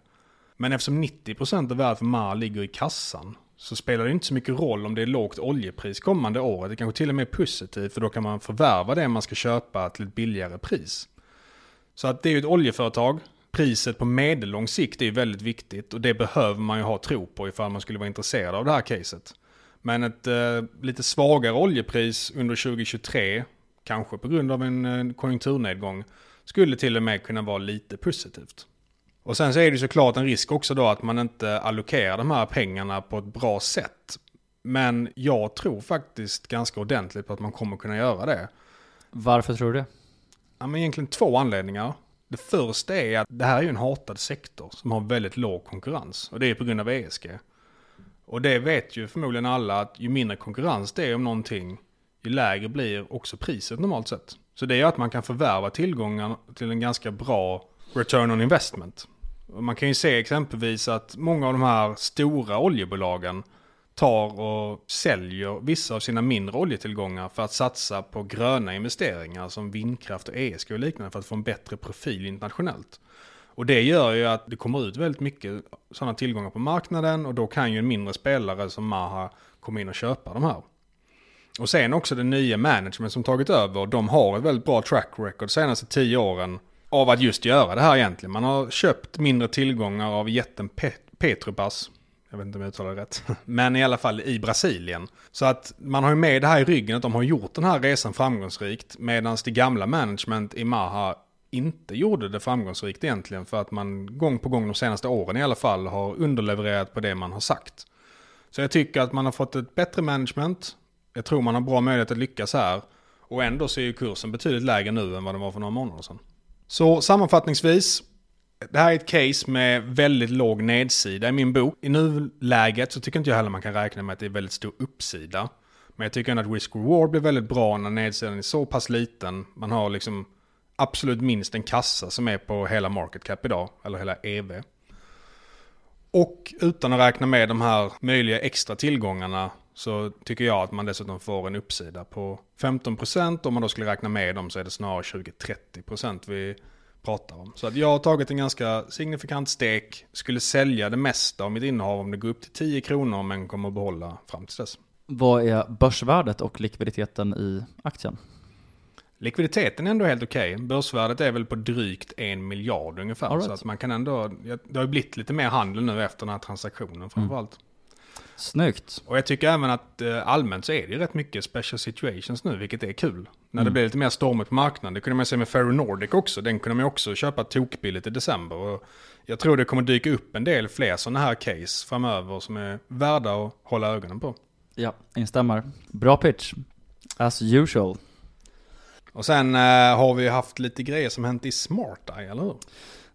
Men eftersom 90% av värdet för Mara ligger i kassan så spelar det inte så mycket roll om det är lågt oljepris kommande året. Det kanske till och med är positivt för då kan man förvärva det man ska köpa till ett billigare pris. Så att det är ju ett oljeföretag. Priset på medellång sikt är ju väldigt viktigt och det behöver man ju ha tro på ifall man skulle vara intresserad av det här caset. Men ett eh, lite svagare oljepris under 2023, kanske på grund av en eh, konjunkturnedgång, skulle till och med kunna vara lite positivt. Och sen så är det såklart en risk också då att man inte allokerar de här pengarna på ett bra sätt. Men jag tror faktiskt ganska ordentligt på att man kommer kunna göra det. Varför tror du det? Ja, men egentligen två anledningar. Det första är att det här är ju en hatad sektor som har väldigt låg konkurrens. Och det är på grund av ESG. Och det vet ju förmodligen alla att ju mindre konkurrens det är om någonting, ju lägre blir också priset normalt sett. Så det är att man kan förvärva tillgångar till en ganska bra return on investment. Och man kan ju se exempelvis att många av de här stora oljebolagen tar och säljer vissa av sina mindre oljetillgångar för att satsa på gröna investeringar som vindkraft och ESG och liknande för att få en bättre profil internationellt. Och det gör ju att det kommer ut väldigt mycket sådana tillgångar på marknaden och då kan ju en mindre spelare som Maha komma in och köpa de här. Och sen också det nya management som tagit över, de har ett väldigt bra track record de senaste tio åren av att just göra det här egentligen. Man har köpt mindre tillgångar av jätten Petrobas jag vet inte om jag uttalar det rätt. Men i alla fall i Brasilien. Så att man har ju med det här i ryggen att de har gjort den här resan framgångsrikt. Medan det gamla management i Maha inte gjorde det framgångsrikt egentligen. För att man gång på gång de senaste åren i alla fall har underlevererat på det man har sagt. Så jag tycker att man har fått ett bättre management. Jag tror man har bra möjlighet att lyckas här. Och ändå så är ju kursen betydligt lägre nu än vad den var för några månader sedan. Så sammanfattningsvis. Det här är ett case med väldigt låg nedsida i min bok. I nuläget så tycker inte jag heller man kan räkna med att det är väldigt stor uppsida. Men jag tycker ändå att risk-reward blir väldigt bra när nedsidan är så pass liten. Man har liksom absolut minst en kassa som är på hela market cap idag, eller hela EV. Och utan att räkna med de här möjliga extra tillgångarna så tycker jag att man dessutom får en uppsida på 15%. Om man då skulle räkna med dem så är det snarare 20-30% vid pratar om. Så att jag har tagit en ganska signifikant stek. Skulle sälja det mesta av mitt innehav om det går upp till 10 kronor men kommer att behålla fram till dess. Vad är börsvärdet och likviditeten i aktien? Likviditeten är ändå helt okej. Okay. Börsvärdet är väl på drygt en miljard ungefär. Right. Så att man kan ändå, det har ju blivit lite mer handel nu efter den här transaktionen framförallt. Mm. Snyggt. Och jag tycker även att eh, allmänt så är det ju rätt mycket special situations nu, vilket är kul. När mm. det blir lite mer stormigt på marknaden. Det kunde man se med Ferro Nordic också. Den kunde man också köpa tokbilligt i december. Och jag tror det kommer dyka upp en del fler sådana här case framöver som är värda att hålla ögonen på. Ja, instämmer. Bra pitch. As usual. Och sen eh, har vi haft lite grejer som hänt i Smart Eye, eller hur?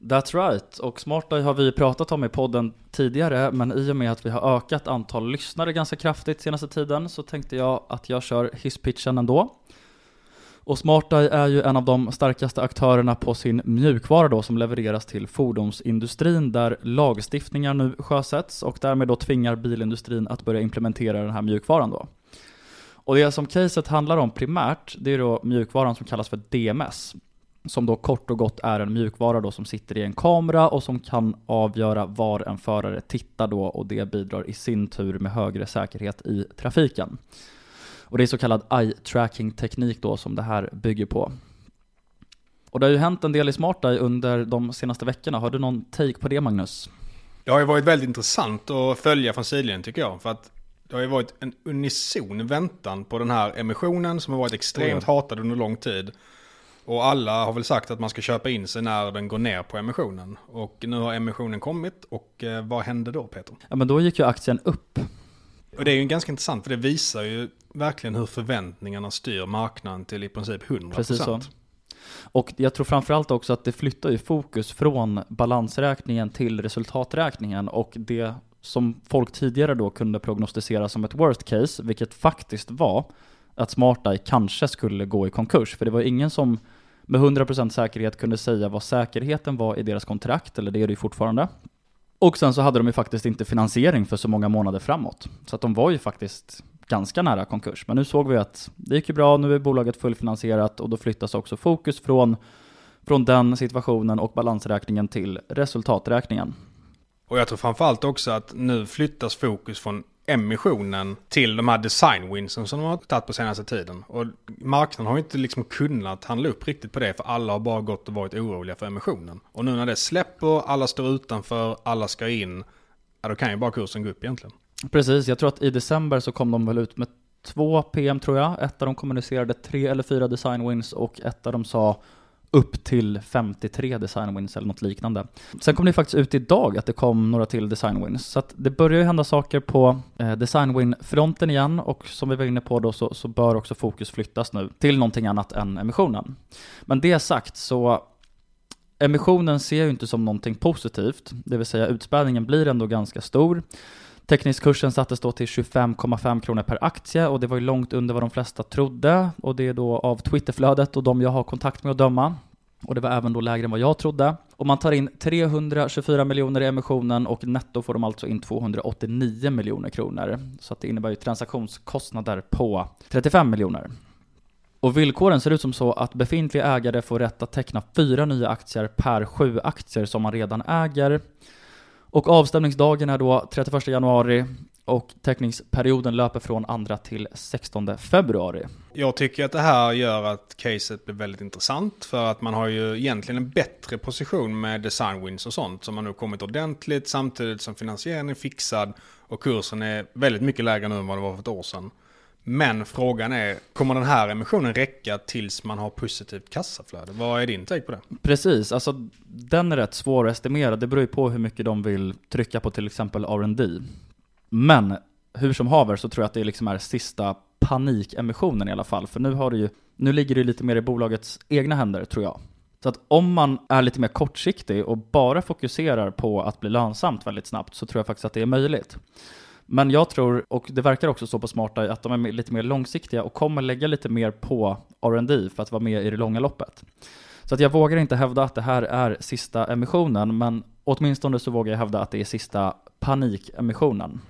That's right, och Smart har vi pratat om i podden tidigare, men i och med att vi har ökat antal lyssnare ganska kraftigt senaste tiden så tänkte jag att jag kör hisspitchen ändå. Och Smart är ju en av de starkaste aktörerna på sin mjukvara då som levereras till fordonsindustrin där lagstiftningar nu sjösätts och därmed då tvingar bilindustrin att börja implementera den här mjukvaran då. Och det som caset handlar om primärt, det är då mjukvaran som kallas för DMS. Som då kort och gott är en mjukvara då som sitter i en kamera och som kan avgöra var en förare tittar då och det bidrar i sin tur med högre säkerhet i trafiken. Och det är så kallad eye tracking teknik då som det här bygger på. Och det har ju hänt en del i Smart Eye under de senaste veckorna. Har du någon take på det Magnus? Det har ju varit väldigt intressant att följa från sidlinjen tycker jag. För att det har ju varit en unison väntan på den här emissionen som har varit extremt hatad under lång tid. Och alla har väl sagt att man ska köpa in sig när den går ner på emissionen. Och nu har emissionen kommit och eh, vad hände då Peter? Ja men då gick ju aktien upp. Och det är ju ganska intressant för det visar ju verkligen hur förväntningarna styr marknaden till i princip 100%. Precis så. Och jag tror framförallt också att det flyttar ju fokus från balansräkningen till resultaträkningen och det som folk tidigare då kunde prognostisera som ett worst case, vilket faktiskt var att SmartEye kanske skulle gå i konkurs. För det var ingen som med 100% säkerhet kunde säga vad säkerheten var i deras kontrakt, eller det är det ju fortfarande. Och sen så hade de ju faktiskt inte finansiering för så många månader framåt. Så att de var ju faktiskt ganska nära konkurs. Men nu såg vi att det gick ju bra, nu är bolaget fullfinansierat och då flyttas också fokus från, från den situationen och balansräkningen till resultaträkningen. Och jag tror framförallt också att nu flyttas fokus från emissionen till de här designwinsen som de har tagit på senaste tiden. Och marknaden har inte liksom kunnat handla upp riktigt på det för alla har bara gått och varit oroliga för emissionen. Och nu när det släpper, alla står utanför, alla ska in, ja då kan ju bara kursen gå upp egentligen. Precis, jag tror att i december så kom de väl ut med två PM tror jag. Ett av dem kommunicerade tre eller fyra designwins och ett av dem sa upp till 53 design wins eller något liknande. Sen kom det faktiskt ut idag att det kom några till design wins, så att det börjar ju hända saker på eh, design win-fronten igen och som vi var inne på då så, så bör också fokus flyttas nu till någonting annat än emissionen. Men det sagt så emissionen ser jag ju inte som någonting positivt, det vill säga utspädningen blir ändå ganska stor. Teckningskursen sattes då till 25,5 kronor per aktie och det var ju långt under vad de flesta trodde och det är då av Twitterflödet och de jag har kontakt med att döma. Och det var även då lägre än vad jag trodde. Och man tar in 324 miljoner i emissionen och netto får de alltså in 289 miljoner kronor. Så att det innebär ju transaktionskostnader på 35 miljoner. Och villkoren ser ut som så att befintliga ägare får rätt att teckna fyra nya aktier per sju aktier som man redan äger. Och avstämningsdagen är då 31 januari och teckningsperioden löper från 2 till 16 februari. Jag tycker att det här gör att caset blir väldigt intressant för att man har ju egentligen en bättre position med designwins och sånt som har nu kommit ordentligt samtidigt som finansieringen är fixad och kursen är väldigt mycket lägre nu än vad det var för ett år sedan. Men frågan är, kommer den här emissionen räcka tills man har positivt kassaflöde? Vad är din take på det? Precis, alltså den är rätt svår att estimera. Det beror ju på hur mycket de vill trycka på till exempel R&D. Men hur som haver så tror jag att det liksom är sista panikemissionen i alla fall. För nu har det ju, nu ligger det lite mer i bolagets egna händer tror jag. Så att om man är lite mer kortsiktig och bara fokuserar på att bli lönsamt väldigt snabbt så tror jag faktiskt att det är möjligt. Men jag tror, och det verkar också så på Smarta, att de är lite mer långsiktiga och kommer lägga lite mer på R&D för att vara med i det långa loppet. Så att jag vågar inte hävda att det här är sista emissionen, men åtminstone så vågar jag hävda att det är sista panikemissionen.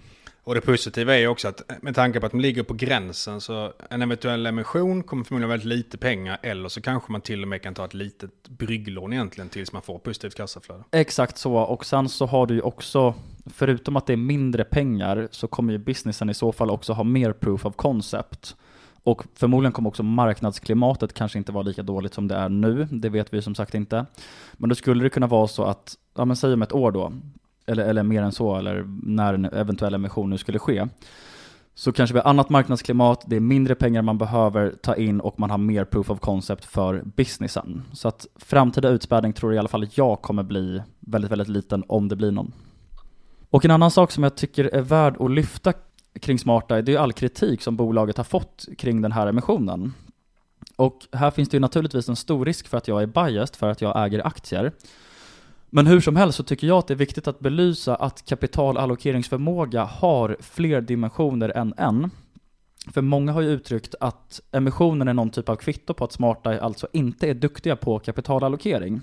Och det positiva är ju också att med tanke på att de ligger på gränsen så en eventuell emission kommer förmodligen väldigt lite pengar eller så kanske man till och med kan ta ett litet brygglån egentligen tills man får positivt kassaflöde. Exakt så, och sen så har du ju också, förutom att det är mindre pengar, så kommer ju businessen i så fall också ha mer proof of concept. Och förmodligen kommer också marknadsklimatet kanske inte vara lika dåligt som det är nu, det vet vi som sagt inte. Men då skulle det kunna vara så att, ja men säg om ett år då, eller, eller mer än så, eller när en eventuell emission nu skulle ske, så kanske vi har annat marknadsklimat, det är mindre pengar man behöver ta in och man har mer proof of concept för businessen. Så att framtida utspädning tror i alla fall jag kommer bli väldigt, väldigt liten om det blir någon. Och en annan sak som jag tycker är värd att lyfta kring Smarta, det är all kritik som bolaget har fått kring den här emissionen. Och här finns det ju naturligtvis en stor risk för att jag är biased för att jag äger aktier. Men hur som helst så tycker jag att det är viktigt att belysa att kapitalallokeringsförmåga har fler dimensioner än en. För många har ju uttryckt att emissionen är någon typ av kvitto på att Smarta alltså inte är duktiga på kapitalallokering.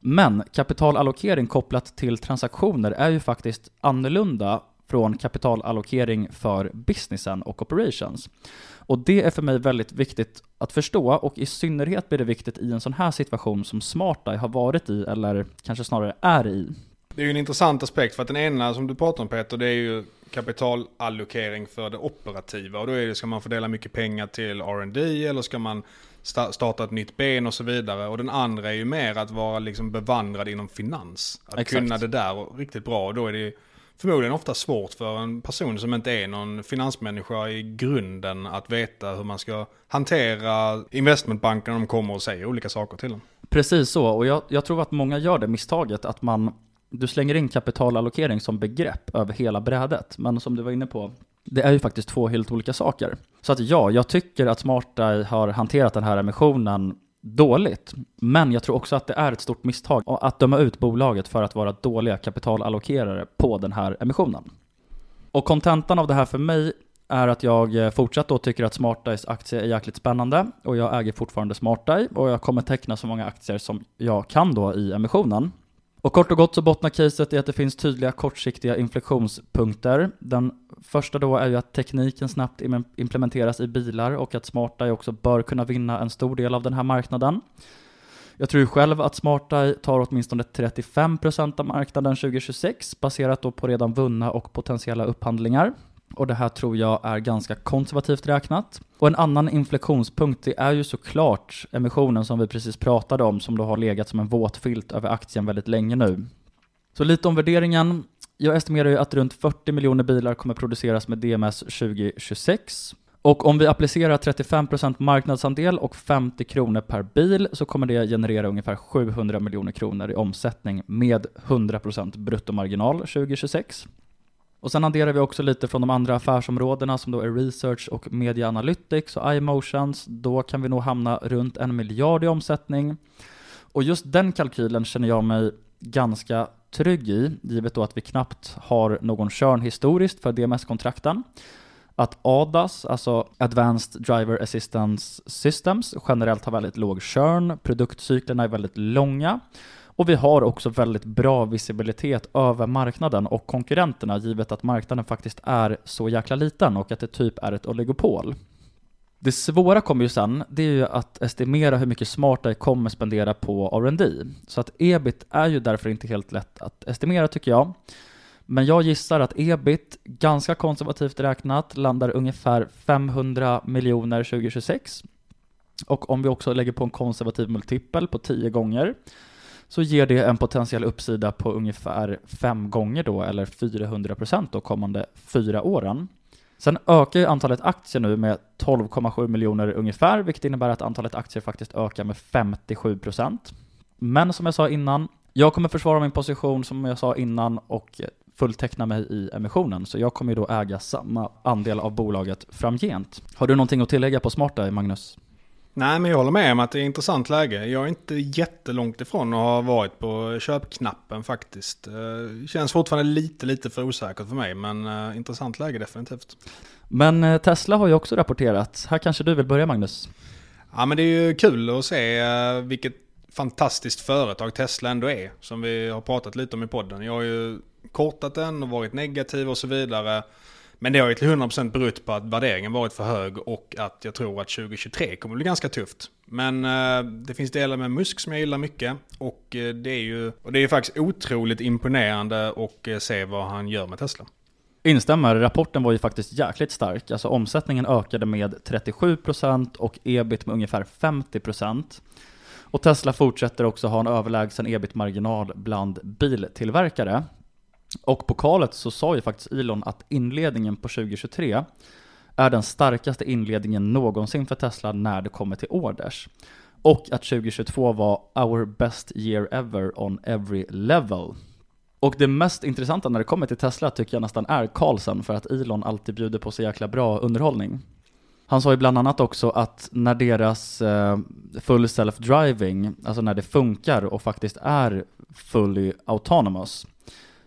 Men kapitalallokering kopplat till transaktioner är ju faktiskt annorlunda från kapitalallokering för businessen och operations. Och det är för mig väldigt viktigt att förstå och i synnerhet blir det viktigt i en sån här situation som SmartEye har varit i eller kanske snarare är i. Det är ju en intressant aspekt för att den ena som du pratar om Peter det är ju kapitalallokering för det operativa och då är det ska man fördela mycket pengar till R&D eller ska man starta ett nytt ben och så vidare. Och den andra är ju mer att vara liksom bevandrad inom finans. Att Exakt. kunna det där riktigt bra och då är det förmodligen ofta svårt för en person som inte är någon finansmänniska i grunden att veta hur man ska hantera investmentbanken när de kommer och säger olika saker till en. Precis så, och jag, jag tror att många gör det misstaget att man du slänger in kapitalallokering som begrepp över hela brädet, men som du var inne på, det är ju faktiskt två helt olika saker. Så att ja, jag tycker att Smarta har hanterat den här emissionen dåligt. Men jag tror också att det är ett stort misstag att döma ut bolaget för att vara dåliga kapitalallokerare på den här emissionen. Och kontentan av det här för mig är att jag fortsatt då tycker att SmartEyes aktie är jäkligt spännande och jag äger fortfarande SmartEye och jag kommer teckna så många aktier som jag kan då i emissionen. Och kort och gott så bottnar caset i att det finns tydliga kortsiktiga inflektionspunkter. Den första då är ju att tekniken snabbt implementeras i bilar och att Smarta också bör kunna vinna en stor del av den här marknaden. Jag tror själv att Smarta tar åtminstone 35% av marknaden 2026 baserat då på redan vunna och potentiella upphandlingar. Och det här tror jag är ganska konservativt räknat. Och en annan inflektionspunkt det är ju såklart emissionen som vi precis pratade om som då har legat som en våt filt över aktien väldigt länge nu. Så lite om värderingen. Jag estimerar ju att runt 40 miljoner bilar kommer produceras med DMS 2026. Och om vi applicerar 35% marknadsandel och 50 kronor per bil så kommer det generera ungefär 700 miljoner kronor i omsättning med 100% bruttomarginal 2026. Och sen adderar vi också lite från de andra affärsområdena som då är research och media analytics och iMotions. Då kan vi nog hamna runt en miljard i omsättning. Och just den kalkylen känner jag mig ganska trygg i, givet då att vi knappt har någon körn historiskt för DMS-kontrakten. Att ADAS, alltså Advanced Driver Assistance Systems, generellt har väldigt låg körn, produktcyklerna är väldigt långa och vi har också väldigt bra visibilitet över marknaden och konkurrenterna givet att marknaden faktiskt är så jäkla liten och att det typ är ett oligopol. Det svåra kommer ju sen, det är ju att estimera hur mycket smarta kommer spendera på R&D. Så att ebit är ju därför inte helt lätt att estimera tycker jag. Men jag gissar att ebit, ganska konservativt räknat, landar ungefär 500 miljoner 2026. Och om vi också lägger på en konservativ multipel på 10 gånger så ger det en potentiell uppsida på ungefär fem gånger då, eller 400% då kommande fyra åren. Sen ökar ju antalet aktier nu med 12,7 miljoner ungefär, vilket innebär att antalet aktier faktiskt ökar med 57%. Men som jag sa innan, jag kommer försvara min position som jag sa innan och fullteckna mig i emissionen, så jag kommer ju då äga samma andel av bolaget framgent. Har du någonting att tillägga på Smarta, Magnus? Nej, men jag håller med om att det är ett intressant läge. Jag är inte jättelångt ifrån att ha varit på köpknappen faktiskt. Det känns fortfarande lite, lite för osäkert för mig, men uh, intressant läge definitivt. Men uh, Tesla har ju också rapporterat. Här kanske du vill börja Magnus? Ja, men det är ju kul att se vilket fantastiskt företag Tesla ändå är. Som vi har pratat lite om i podden. Jag har ju kortat den och varit negativ och så vidare. Men det har ju till 100% berott på att värderingen varit för hög och att jag tror att 2023 kommer bli ganska tufft. Men eh, det finns delar med Musk som jag gillar mycket och eh, det är ju och det är faktiskt otroligt imponerande att eh, se vad han gör med Tesla. Instämmer, rapporten var ju faktiskt jäkligt stark. Alltså omsättningen ökade med 37% och ebit med ungefär 50%. Och Tesla fortsätter också ha en överlägsen ebit-marginal bland biltillverkare. Och på kalet så sa ju faktiskt Elon att inledningen på 2023 är den starkaste inledningen någonsin för Tesla när det kommer till orders. Och att 2022 var our best year ever on every level. Och det mest intressanta när det kommer till Tesla tycker jag nästan är Carlsen för att Elon alltid bjuder på så jäkla bra underhållning. Han sa ju bland annat också att när deras eh, full self-driving, alltså när det funkar och faktiskt är fully autonomous,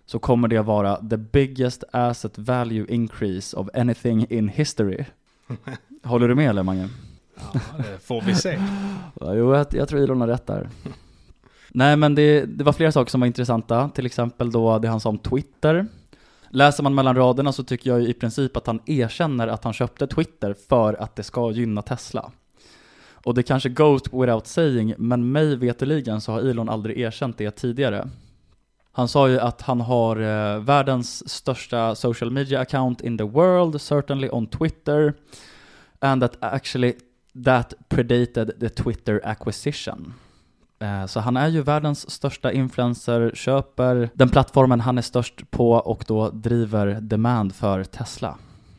så kommer det vara the biggest asset value increase of anything in history. Håller du med eller Mange? Ja, det får vi se. jo, jag, jag tror Elon har rätt där. Nej, men det, det var flera saker som var intressanta, till exempel då det han sa om Twitter. Läser man mellan raderna så tycker jag i princip att han erkänner att han köpte Twitter för att det ska gynna Tesla. Och det kanske goes without saying, men mig veterligen så har Elon aldrig erkänt det tidigare. Han sa ju att han har eh, världens största social media account in the world, certainly on Twitter, and that actually that predated the Twitter acquisition. Eh, så han är ju världens största influencer, köper den plattformen han är störst på och då driver demand för Tesla.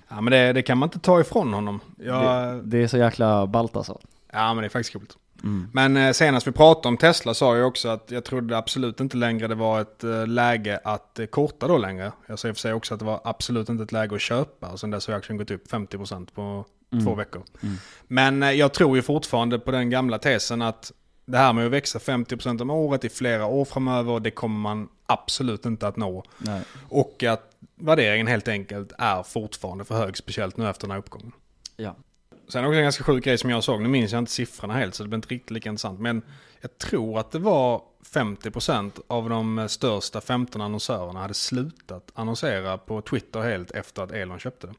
Ja men det, det kan man inte ta ifrån honom. Jag... Det, det, är så jäkla ballt alltså. Ja men det är faktiskt coolt. Mm. Men eh, senast vi pratade om Tesla sa jag också att jag trodde absolut inte längre det var ett eh, läge att eh, korta då längre. Jag sa i och för sig också att det var absolut inte ett läge att köpa. Och sen dess har aktien gått upp 50% på mm. två veckor. Mm. Men jag tror ju fortfarande på den gamla tesen att det här med att växa 50% om året i flera år framöver, det kommer man absolut inte att nå. Nej. Och att värderingen helt enkelt är fortfarande för hög, speciellt nu efter den här uppgången. Ja. Sen också en ganska sjuk grej som jag såg, nu minns jag inte siffrorna helt så det blir inte riktigt lika intressant. Men jag tror att det var 50% av de största 15 annonsörerna hade slutat annonsera på Twitter helt efter att Elon köpte det.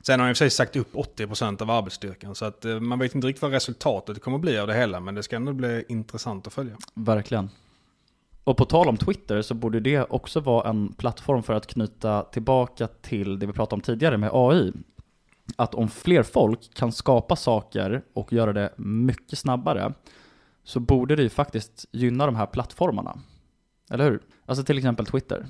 Sen har han i och för sig sagt upp 80% av arbetsstyrkan så att eh, man vet inte riktigt vad resultatet kommer att bli av det hela men det ska ändå bli intressant att följa. Verkligen. Och på tal om Twitter så borde det också vara en plattform för att knyta tillbaka till det vi pratade om tidigare med AI att om fler folk kan skapa saker och göra det mycket snabbare så borde det ju faktiskt gynna de här plattformarna. Eller hur? Alltså till exempel Twitter.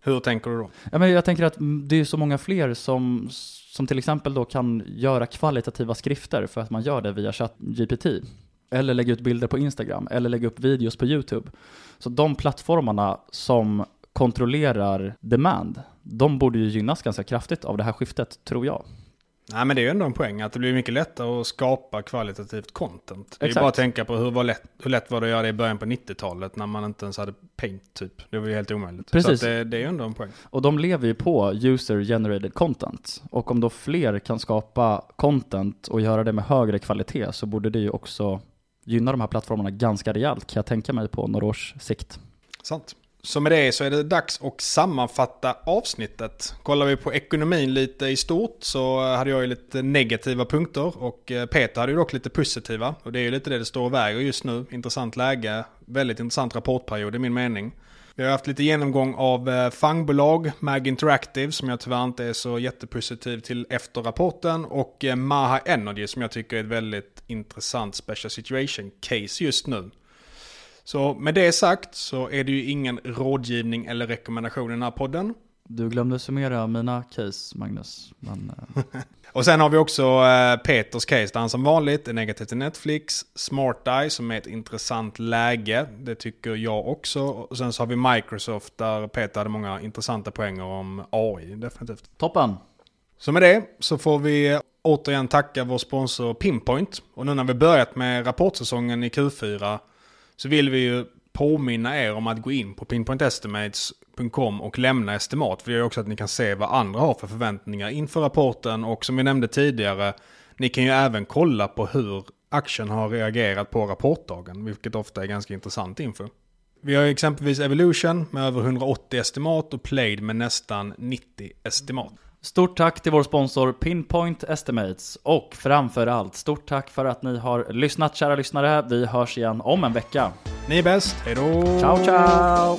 Hur tänker du då? Ja, men jag tänker att det är så många fler som, som till exempel då kan göra kvalitativa skrifter för att man gör det via ChatGPT. Eller lägga ut bilder på Instagram, eller lägga upp videos på YouTube. Så de plattformarna som kontrollerar demand, de borde ju gynnas ganska kraftigt av det här skiftet, tror jag. Nej men det är ju ändå en poäng att det blir mycket lättare att skapa kvalitativt content. Det är Exakt. bara att tänka på hur, var lätt, hur lätt var det att göra det i början på 90-talet när man inte ens hade paint typ. Det var ju helt omöjligt. Precis. Så det, det är ju ändå en poäng. Och de lever ju på user generated content. Och om då fler kan skapa content och göra det med högre kvalitet så borde det ju också gynna de här plattformarna ganska rejält kan jag tänka mig på några års sikt. Sant. Så med det så är det dags att sammanfatta avsnittet. Kollar vi på ekonomin lite i stort så hade jag ju lite negativa punkter och eh, Peter hade ju dock lite positiva. Och det är ju lite det det står och väger just nu. Intressant läge, väldigt intressant rapportperiod i min mening. Vi har haft lite genomgång av eh, fangbolag, Mag Interactive som jag tyvärr inte är så jättepositiv till efter rapporten och eh, Maha Energy som jag tycker är ett väldigt intressant special situation case just nu. Så med det sagt så är det ju ingen rådgivning eller rekommendation i den här podden. Du glömde summera mina case, Magnus. Men, eh, Och sen har vi också eh, Peters case där han som vanligt är negativ till Netflix. Smart Eye som är ett intressant läge. Det tycker jag också. Och sen så har vi Microsoft där Peter hade många intressanta poänger om AI. Definitivt. toppen! Så med det så får vi återigen tacka vår sponsor Pinpoint. Och nu när vi börjat med rapportsäsongen i Q4 så vill vi ju påminna er om att gå in på pinpointestimates.com och lämna estimat. För det gör också att ni kan se vad andra har för förväntningar inför rapporten. Och som vi nämnde tidigare, ni kan ju även kolla på hur aktien har reagerat på rapportdagen. Vilket ofta är ganska intressant inför. Vi har exempelvis Evolution med över 180 estimat och Played med nästan 90 estimat. Stort tack till vår sponsor Pinpoint Estimates och framför allt stort tack för att ni har lyssnat kära lyssnare. Vi hörs igen om en vecka. Ni är bäst, hejdå! Ciao ciao!